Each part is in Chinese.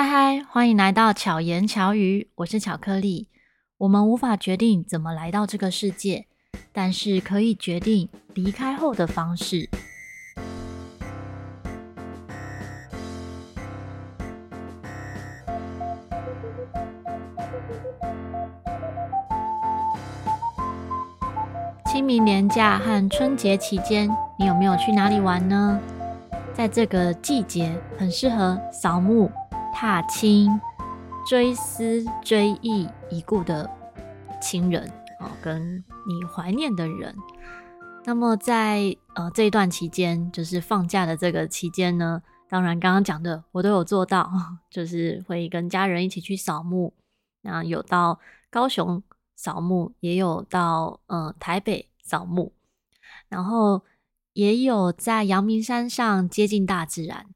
嗨嗨，欢迎来到巧言巧语，我是巧克力。我们无法决定怎么来到这个世界，但是可以决定离开后的方式。清明连假和春节期间，你有没有去哪里玩呢？在这个季节，很适合扫墓。踏青、追思、追忆已故的亲人哦，跟你怀念的人。那么在呃这一段期间，就是放假的这个期间呢，当然刚刚讲的我都有做到，就是会跟家人一起去扫墓。那有到高雄扫墓，也有到呃台北扫墓，然后也有在阳明山上接近大自然，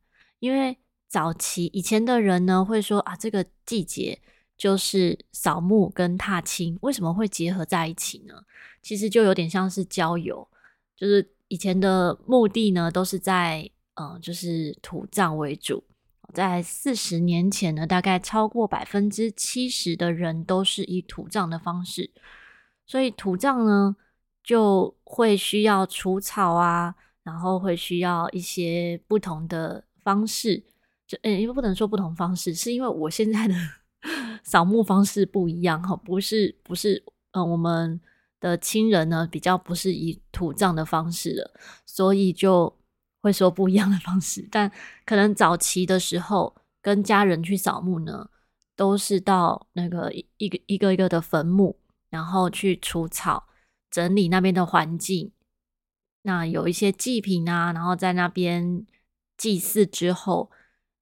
因为。早期以前的人呢，会说啊，这个季节就是扫墓跟踏青，为什么会结合在一起呢？其实就有点像是郊游，就是以前的墓地呢，都是在嗯，就是土葬为主。在四十年前呢，大概超过百分之七十的人都是以土葬的方式，所以土葬呢就会需要除草啊，然后会需要一些不同的方式。嗯，因为不能说不同方式，是因为我现在的 扫墓方式不一样哈，不是不是，嗯，我们的亲人呢比较不是以土葬的方式了，所以就会说不一样的方式。但可能早期的时候跟家人去扫墓呢，都是到那个一个一个一个的坟墓，然后去除草，整理那边的环境，那有一些祭品啊，然后在那边祭祀之后。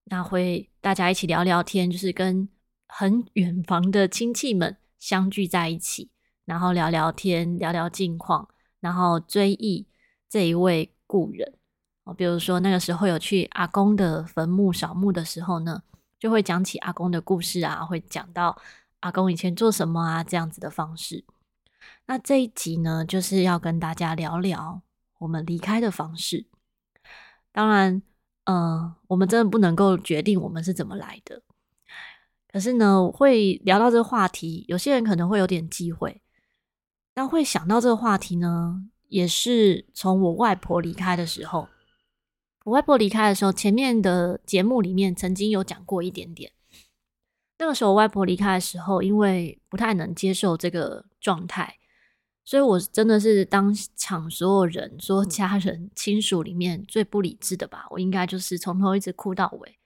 那会大家一起聊聊天，就是跟很远房的亲戚们相聚在一起，然后聊聊天，聊聊近况，然后追忆这一位故人。哦，比如说那个时候有去阿公的坟墓扫墓的时候呢，就会讲起阿公的故事啊，会讲到阿公以前做什么啊，这样子的方式。那这一集呢，就是要跟大家聊聊我们离开的方式。当然。嗯、我们真的不能够决定我们是怎么来的。可是呢，会聊到这个话题，有些人可能会有点忌讳。但会想到这个话题呢，也是从我外婆离开的时候。我外婆离开的时候，前面的节目里面曾经有讲过一点点。那个时候，我外婆离开的时候，因为不太能接受这个状态。所以，我真的是当场所有人说家人亲属里面最不理智的吧？我应该就是从头一直哭到尾，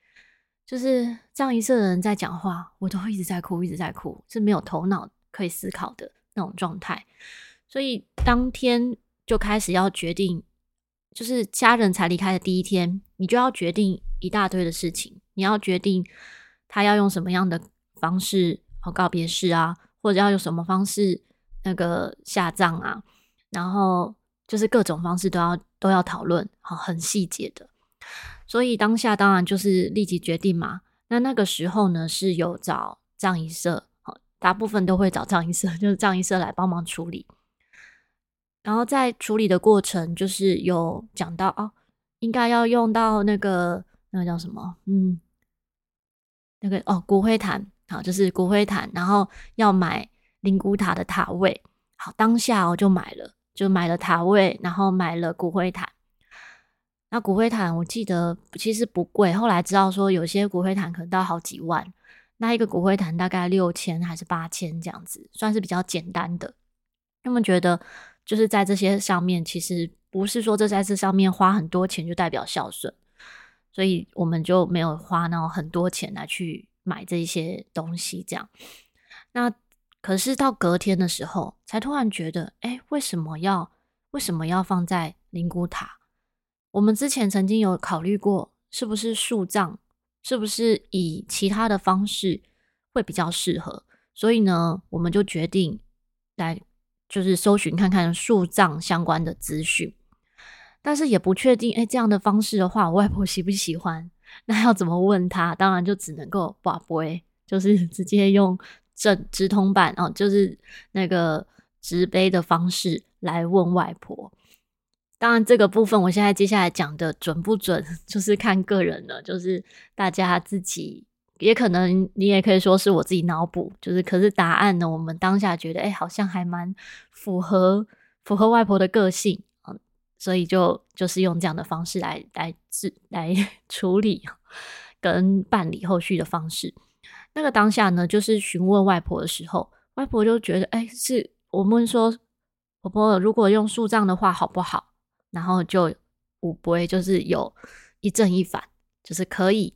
就是葬仪社的人在讲话，我都一直在哭，一直在哭，是没有头脑可以思考的那种状态。所以当天就开始要决定，就是家人才离开的第一天，你就要决定一大堆的事情，你要决定他要用什么样的方式和告别式啊，或者要用什么方式。那个下葬啊，然后就是各种方式都要都要讨论，好，很细节的。所以当下当然就是立即决定嘛。那那个时候呢，是有找葬仪社，好，大部分都会找葬仪社，就是葬仪社来帮忙处理。然后在处理的过程，就是有讲到哦，应该要用到那个那个叫什么，嗯，那个哦，骨灰坛，好，就是骨灰坛，然后要买。灵骨塔的塔位，好，当下我就买了，就买了塔位，然后买了骨灰坛。那骨灰坛我记得其实不贵，后来知道说有些骨灰坛可能到好几万，那一个骨灰坛大概六千还是八千这样子，算是比较简单的。他们觉得就是在这些上面，其实不是说这在这上面花很多钱就代表孝顺，所以我们就没有花那种很多钱来去买这些东西，这样。那。可是到隔天的时候，才突然觉得，哎，为什么要为什么要放在灵骨塔？我们之前曾经有考虑过，是不是树葬，是不是以其他的方式会比较适合？所以呢，我们就决定来就是搜寻看看树葬相关的资讯，但是也不确定，哎，这样的方式的话，我外婆喜不喜欢？那要怎么问她？当然就只能够 跋杯，就是直接用。正直通版哦，就是那个直杯的方式来问外婆。当然，这个部分我现在接下来讲的准不准，就是看个人了，就是大家自己也可能你也可以说是我自己脑补，就是可是答案呢，我们当下觉得，哎、好像还蛮符合符合外婆的个性，嗯，所以就就是用这样的方式来来治来 处理跟办理后续的方式。那个当下呢，就是询问外婆的时候，外婆就觉得，哎、是我们说，婆婆如果用树葬的话好不好？然后就五不会，就是有一正一反，就是可以。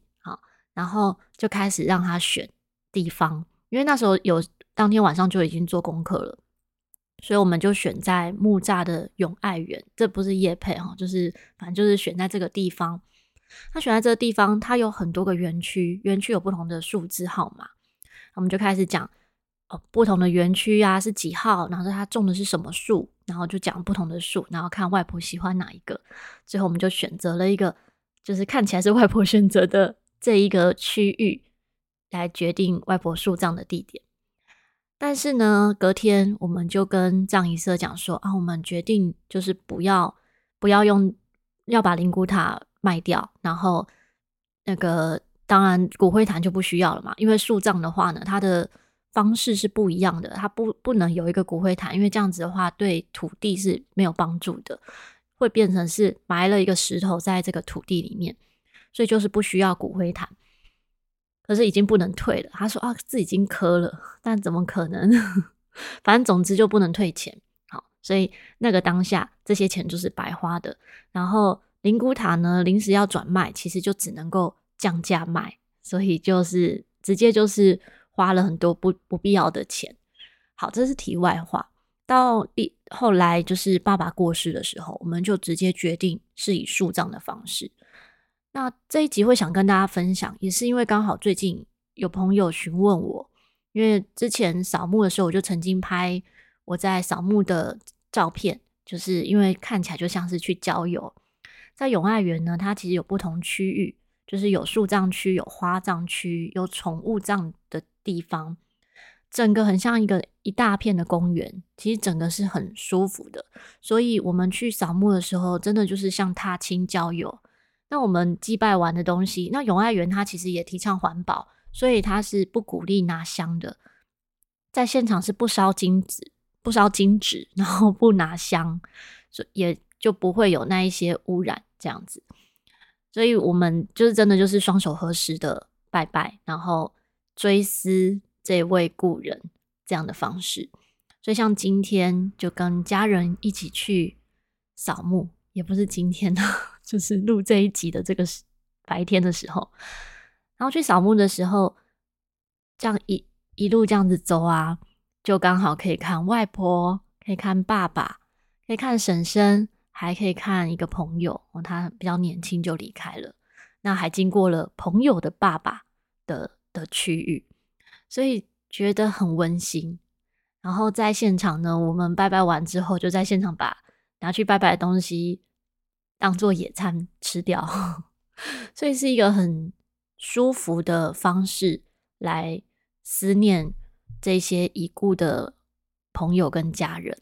然后就开始让他选地方，因为那时候有当天晚上就已经做功课了，所以我们就选在木栅的永爱园，这不是叶配哈，就是反正就是选在这个地方。他选在这个地方，它有很多个园区，园区有不同的数字号码，我们就开始讲哦，不同的园区啊是几号，然后他种的是什么树，然后就讲不同的树，然后看外婆喜欢哪一个，最后我们就选择了一个，就是看起来是外婆选择的。这一个区域来决定外婆树葬的地点，但是呢，隔天我们就跟葬仪社讲说啊，我们决定就是不要不要用，要把灵骨塔卖掉，然后那个当然骨灰坛就不需要了嘛，因为树葬的话呢，它的方式是不一样的，它不不能有一个骨灰坛，因为这样子的话对土地是没有帮助的，会变成是埋了一个石头在这个土地里面。所以就是不需要骨灰坛，可是已经不能退了。他说啊，字已经磕了，但怎么可能？反正总之就不能退钱。好，所以那个当下这些钱就是白花的。然后灵骨塔呢，临时要转卖，其实就只能够降价卖，所以就是直接就是花了很多不不必要的钱。好，这是题外话。到第后来就是爸爸过世的时候，我们就直接决定是以树葬的方式。那这一集会想跟大家分享，也是因为刚好最近有朋友询问我，因为之前扫墓的时候，我就曾经拍我在扫墓的照片，就是因为看起来就像是去郊游。在永爱园呢，它其实有不同区域，就是有树葬区、有花葬区、有宠物葬的地方，整个很像一个一大片的公园，其实整个是很舒服的。所以我们去扫墓的时候，真的就是像踏青郊游。那我们祭拜完的东西，那永爱园它其实也提倡环保，所以它是不鼓励拿香的，在现场是不烧金纸，不烧金纸，然后不拿香，所也就不会有那一些污染这样子。所以我们就是真的就是双手合十的拜拜，然后追思这位故人这样的方式。所以像今天就跟家人一起去扫墓，也不是今天的。就是录这一集的这个白天的时候，然后去扫墓的时候，这样一一路这样子走啊，就刚好可以看外婆，可以看爸爸，可以看婶婶，还可以看一个朋友，他比较年轻就离开了，那还经过了朋友的爸爸的的区域，所以觉得很温馨。然后在现场呢，我们拜拜完之后，就在现场把拿去拜拜的东西。当做野餐吃掉，所以是一个很舒服的方式来思念这些已故的朋友跟家人。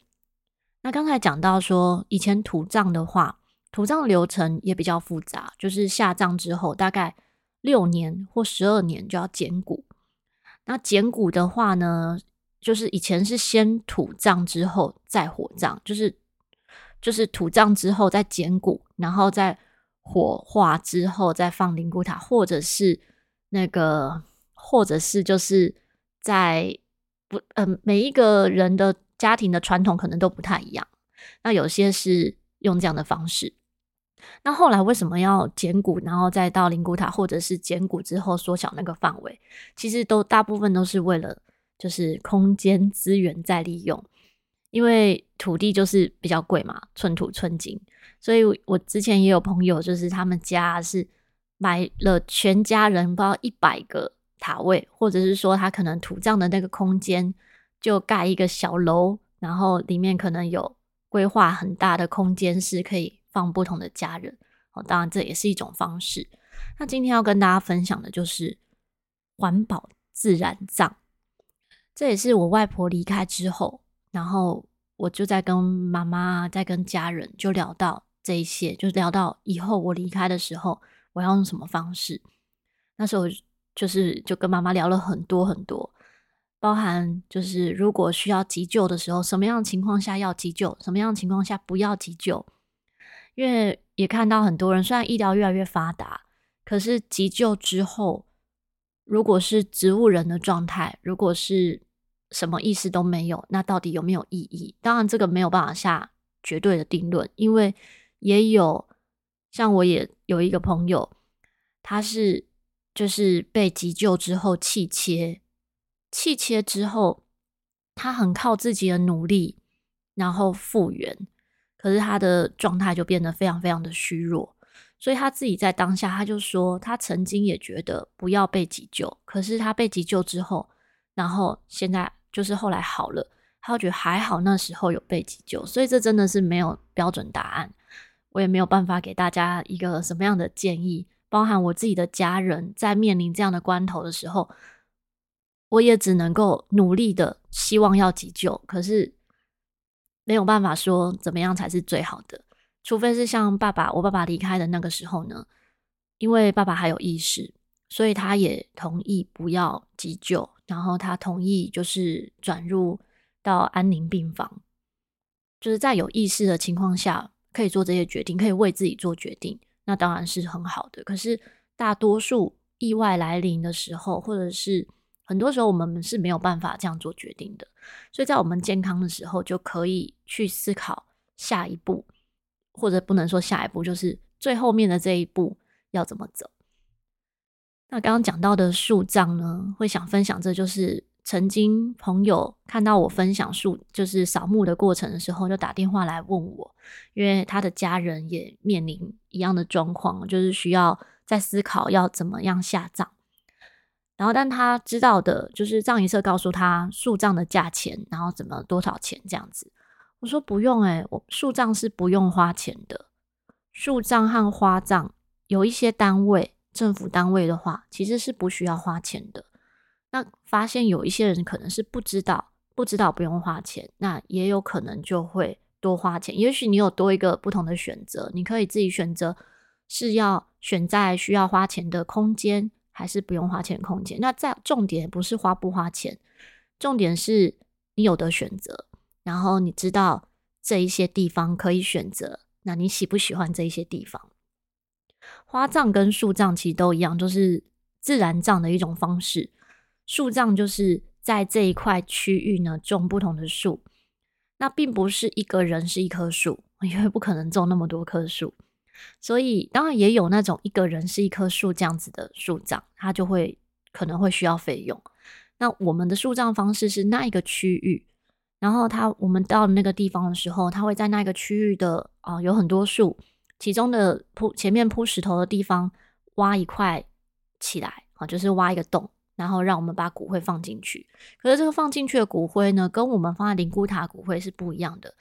那刚才讲到说，以前土葬的话，土葬流程也比较复杂，就是下葬之后大概六年或十二年就要捡骨。那捡骨的话呢，就是以前是先土葬之后再火葬，就是。就是土葬之后再捡骨，然后再火化之后再放灵骨塔，或者是那个，或者是就是在不，嗯、呃，每一个人的家庭的传统可能都不太一样。那有些是用这样的方式。那后来为什么要捡骨，然后再到灵骨塔，或者是捡骨之后缩小那个范围？其实都大部分都是为了就是空间资源再利用。因为土地就是比较贵嘛，寸土寸金，所以我之前也有朋友，就是他们家是买了全家人不知道一百个塔位，或者是说他可能土葬的那个空间就盖一个小楼，然后里面可能有规划很大的空间是可以放不同的家人。哦，当然这也是一种方式。那今天要跟大家分享的就是环保自然葬，这也是我外婆离开之后。然后我就在跟妈妈，在跟家人就聊到这一些，就聊到以后我离开的时候，我要用什么方式。那时候就是就跟妈妈聊了很多很多，包含就是如果需要急救的时候，什么样的情况下要急救，什么样的情况下不要急救。因为也看到很多人，虽然医疗越来越发达，可是急救之后，如果是植物人的状态，如果是什么意识都没有，那到底有没有意义？当然，这个没有办法下绝对的定论，因为也有像我也有一个朋友，他是就是被急救之后气切，气切之后，他很靠自己的努力，然后复原，可是他的状态就变得非常非常的虚弱。所以他自己在当下，他就说，他曾经也觉得不要被急救，可是他被急救之后，然后现在就是后来好了，他就觉得还好那时候有被急救，所以这真的是没有标准答案，我也没有办法给大家一个什么样的建议。包含我自己的家人在面临这样的关头的时候，我也只能够努力的希望要急救，可是没有办法说怎么样才是最好的。除非是像爸爸，我爸爸离开的那个时候呢，因为爸爸还有意识，所以他也同意不要急救，然后他同意就是转入到安宁病房，就是在有意识的情况下可以做这些决定，可以为自己做决定，那当然是很好的。可是大多数意外来临的时候，或者是很多时候我们是没有办法这样做决定的，所以在我们健康的时候就可以去思考下一步。或者不能说下一步，就是最后面的这一步要怎么走。那刚刚讲到的树葬呢，会想分享，这就是曾经朋友看到我分享树，就是扫墓的过程的时候，就打电话来问我，因为他的家人也面临一样的状况，就是需要在思考要怎么样下葬。然后，但他知道的就是藏仪社告诉他树葬的价钱，然后怎么多少钱这样子。我说不用诶，我树葬是不用花钱的。树葬和花葬有一些单位，政府单位的话，其实是不需要花钱的。那发现有一些人可能是不知道，不知道不用花钱，那也有可能就会多花钱。也许你有多一个不同的选择，你可以自己选择是要选在需要花钱的空间，还是不用花钱空间。那在重点不是花不花钱，重点是你有的选择。然后你知道这一些地方可以选择，那你喜不喜欢这一些地方？花葬跟树葬其实都一样，就是自然葬的一种方式。树葬就是在这一块区域呢种不同的树，那并不是一个人是一棵树，因为不可能种那么多棵树，所以当然也有那种一个人是一棵树这样子的树葬，它就会可能会需要费用。那我们的树葬方式是那一个区域。然后他，我们到那个地方的时候，他会在那个区域的啊、有很多树，其中的铺前面铺石头的地方挖一块起来啊，就是挖一个洞，然后让我们把骨灰放进去。可是这个放进去的骨灰呢，跟我们放在灵骨塔骨灰是不一样的。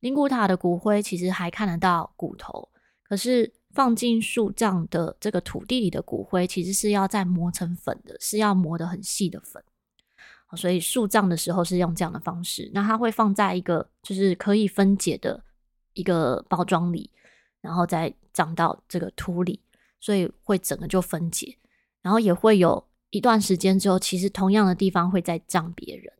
灵骨塔的骨灰其实还看得到骨头，可是放进树葬的这个土地里的骨灰，其实是要再磨成粉的，是要磨得很细的粉。所以树葬的时候是用这样的方式，那它会放在一个就是可以分解的一个包装里，然后再葬到这个土里，所以会整个就分解，然后也会有一段时间之后，其实同样的地方会再葬别人，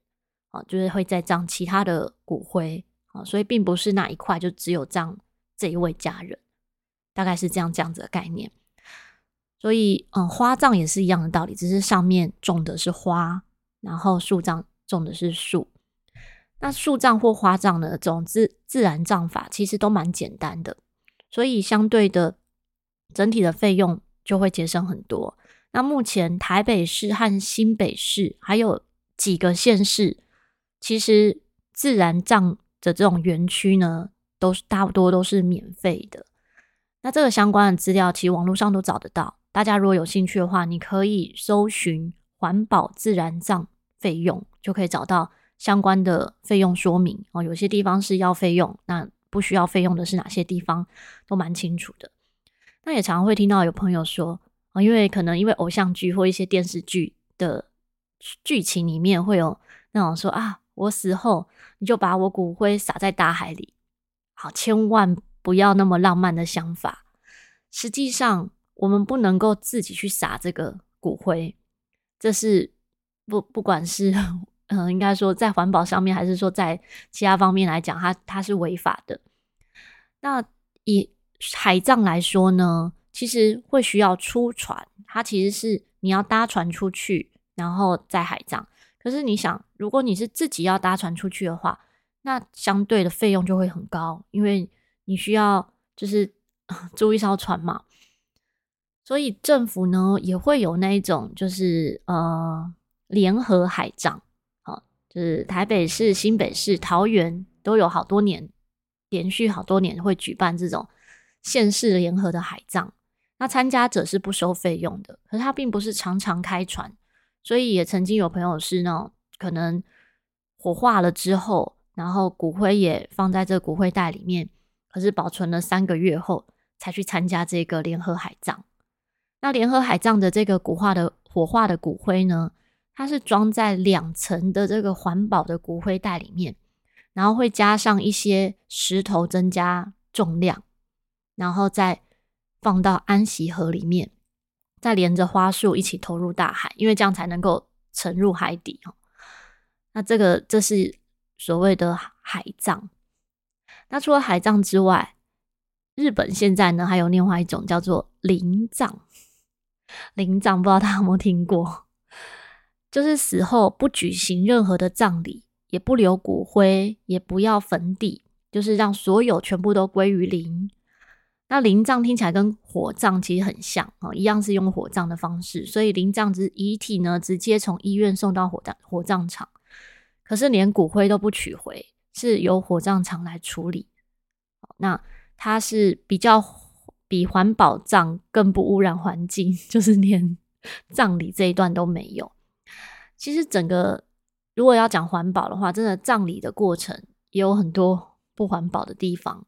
啊，就是会再葬其他的骨灰，啊，所以并不是那一块就只有葬这一位家人，大概是这样这样子的概念。所以，嗯，花葬也是一样的道理，只是上面种的是花。然后树葬种的是树，那树葬或花葬的种自自然葬法其实都蛮简单的，所以相对的整体的费用就会节省很多。那目前台北市和新北市还有几个县市，其实自然葬的这种园区呢，都是差不多都是免费的。那这个相关的资料其实网络上都找得到，大家如果有兴趣的话，你可以搜寻。环保自然葬费用就可以找到相关的费用说明哦。有些地方是要费用，那不需要费用的是哪些地方，都蛮清楚的。那也常常会听到有朋友说啊，因为可能因为偶像剧或一些电视剧的剧情里面会有那种说啊，我死后你就把我骨灰撒在大海里，好，千万不要那么浪漫的想法。实际上，我们不能够自己去撒这个骨灰。这是不不管是嗯、应该说在环保上面，还是说在其他方面来讲，它它是违法的。那以海葬来说呢，其实会需要出船，它其实是你要搭船出去，然后再海葬。可是你想，如果你是自己要搭船出去的话，那相对的费用就会很高，因为你需要就是租一艘船嘛。所以政府呢也会有那一种，就是呃联合海葬，好，就是台北市、新北市、桃园都有好多年，连续好多年会举办这种县市联合的海葬。那参加者是不收费用的，可是他并不是常常开船，所以也曾经有朋友是那种可能火化了之后，然后骨灰也放在这骨灰袋里面，可是保存了三个月后才去参加这个联合海葬。那联合海葬的这个骨化的火化的骨灰呢，它是装在两层的这个环保的骨灰袋里面，然后会加上一些石头增加重量，然后再放到安息盒里面，再连着花束一起投入大海，因为这样才能够沉入海底哦。那这个这是所谓的海葬。那除了海葬之外，日本现在呢还有另外一种叫做灵葬。灵葬不知道大家有没有听过，就是死后不举行任何的葬礼，也不留骨灰，也不要坟地，就是让所有全部都归于灵。那灵葬听起来跟火葬其实很像啊，一样是用火葬的方式，所以灵葬之遗体呢，直接从医院送到火葬火葬场，可是连骨灰都不取回，是由火葬场来处理。那它是比较。比环保葬更不污染环境，就是连葬礼这一段都没有。其实整个如果要讲环保的话，真的葬礼的过程也有很多不环保的地方。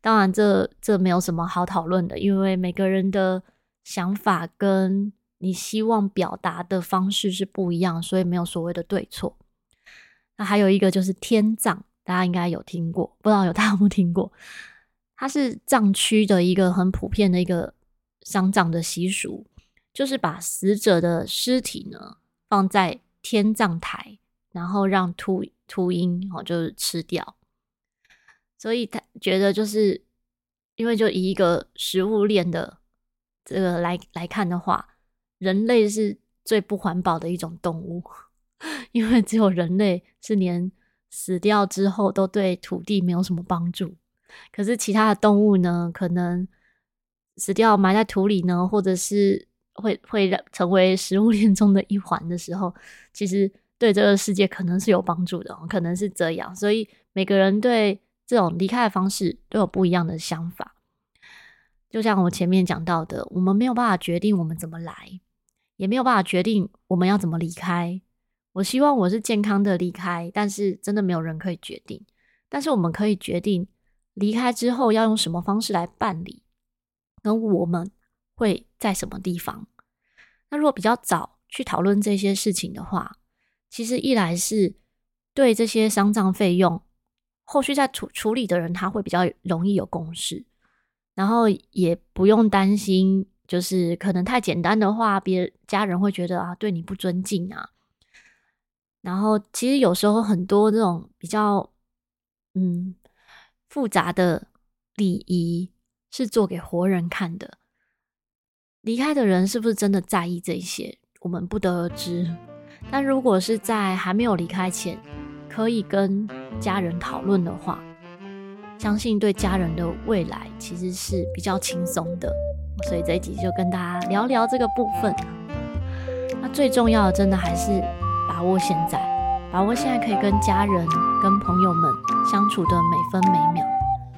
当然这，这这没有什么好讨论的，因为每个人的想法跟你希望表达的方式是不一样，所以没有所谓的对错。那还有一个就是天葬，大家应该有听过，不知道有大家有没有听过？它是藏区的一个很普遍的一个丧葬的习俗，就是把死者的尸体呢放在天葬台，然后让秃秃鹰哦就是吃掉。所以他觉得就是因为就以一个食物链的这个来来看的话，人类是最不环保的一种动物，因为只有人类是连死掉之后都对土地没有什么帮助。可是其他的动物呢，可能死掉埋在土里呢，或者是会会让成为食物链中的一环的时候，其实对这个世界可能是有帮助的，可能是这样。所以每个人对这种离开的方式都有不一样的想法。就像我前面讲到的，我们没有办法决定我们怎么来，也没有办法决定我们要怎么离开。我希望我是健康的离开，但是真的没有人可以决定。但是我们可以决定。离开之后要用什么方式来办理？跟我们会在什么地方？那如果比较早去讨论这些事情的话，其实一来是对这些丧葬费用，后续在处处理的人他会比较容易有共识，然后也不用担心，就是可能太简单的话，别家人会觉得啊，对你不尊敬啊。然后其实有时候很多这种比较，嗯。复杂的礼仪是做给活人看的，离开的人是不是真的在意这些？我们不得而知。但如果是在还没有离开前，可以跟家人讨论的话，相信对家人的未来其实是比较轻松的。所以这一集就跟大家聊聊这个部分。那最重要的，真的还是把握现在，把握现在可以跟家人、跟朋友们相处的每分每秒。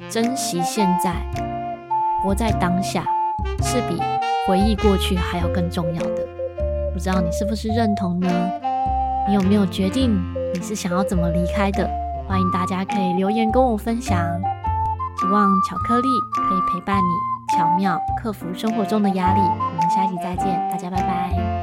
珍惜现在，活在当下，是比回忆过去还要更重要的。不知道你是不是认同呢？你有没有决定你是想要怎么离开的？欢迎大家可以留言跟我分享。希望巧克力可以陪伴你，巧妙克服生活中的压力。我们下期再见，大家拜拜。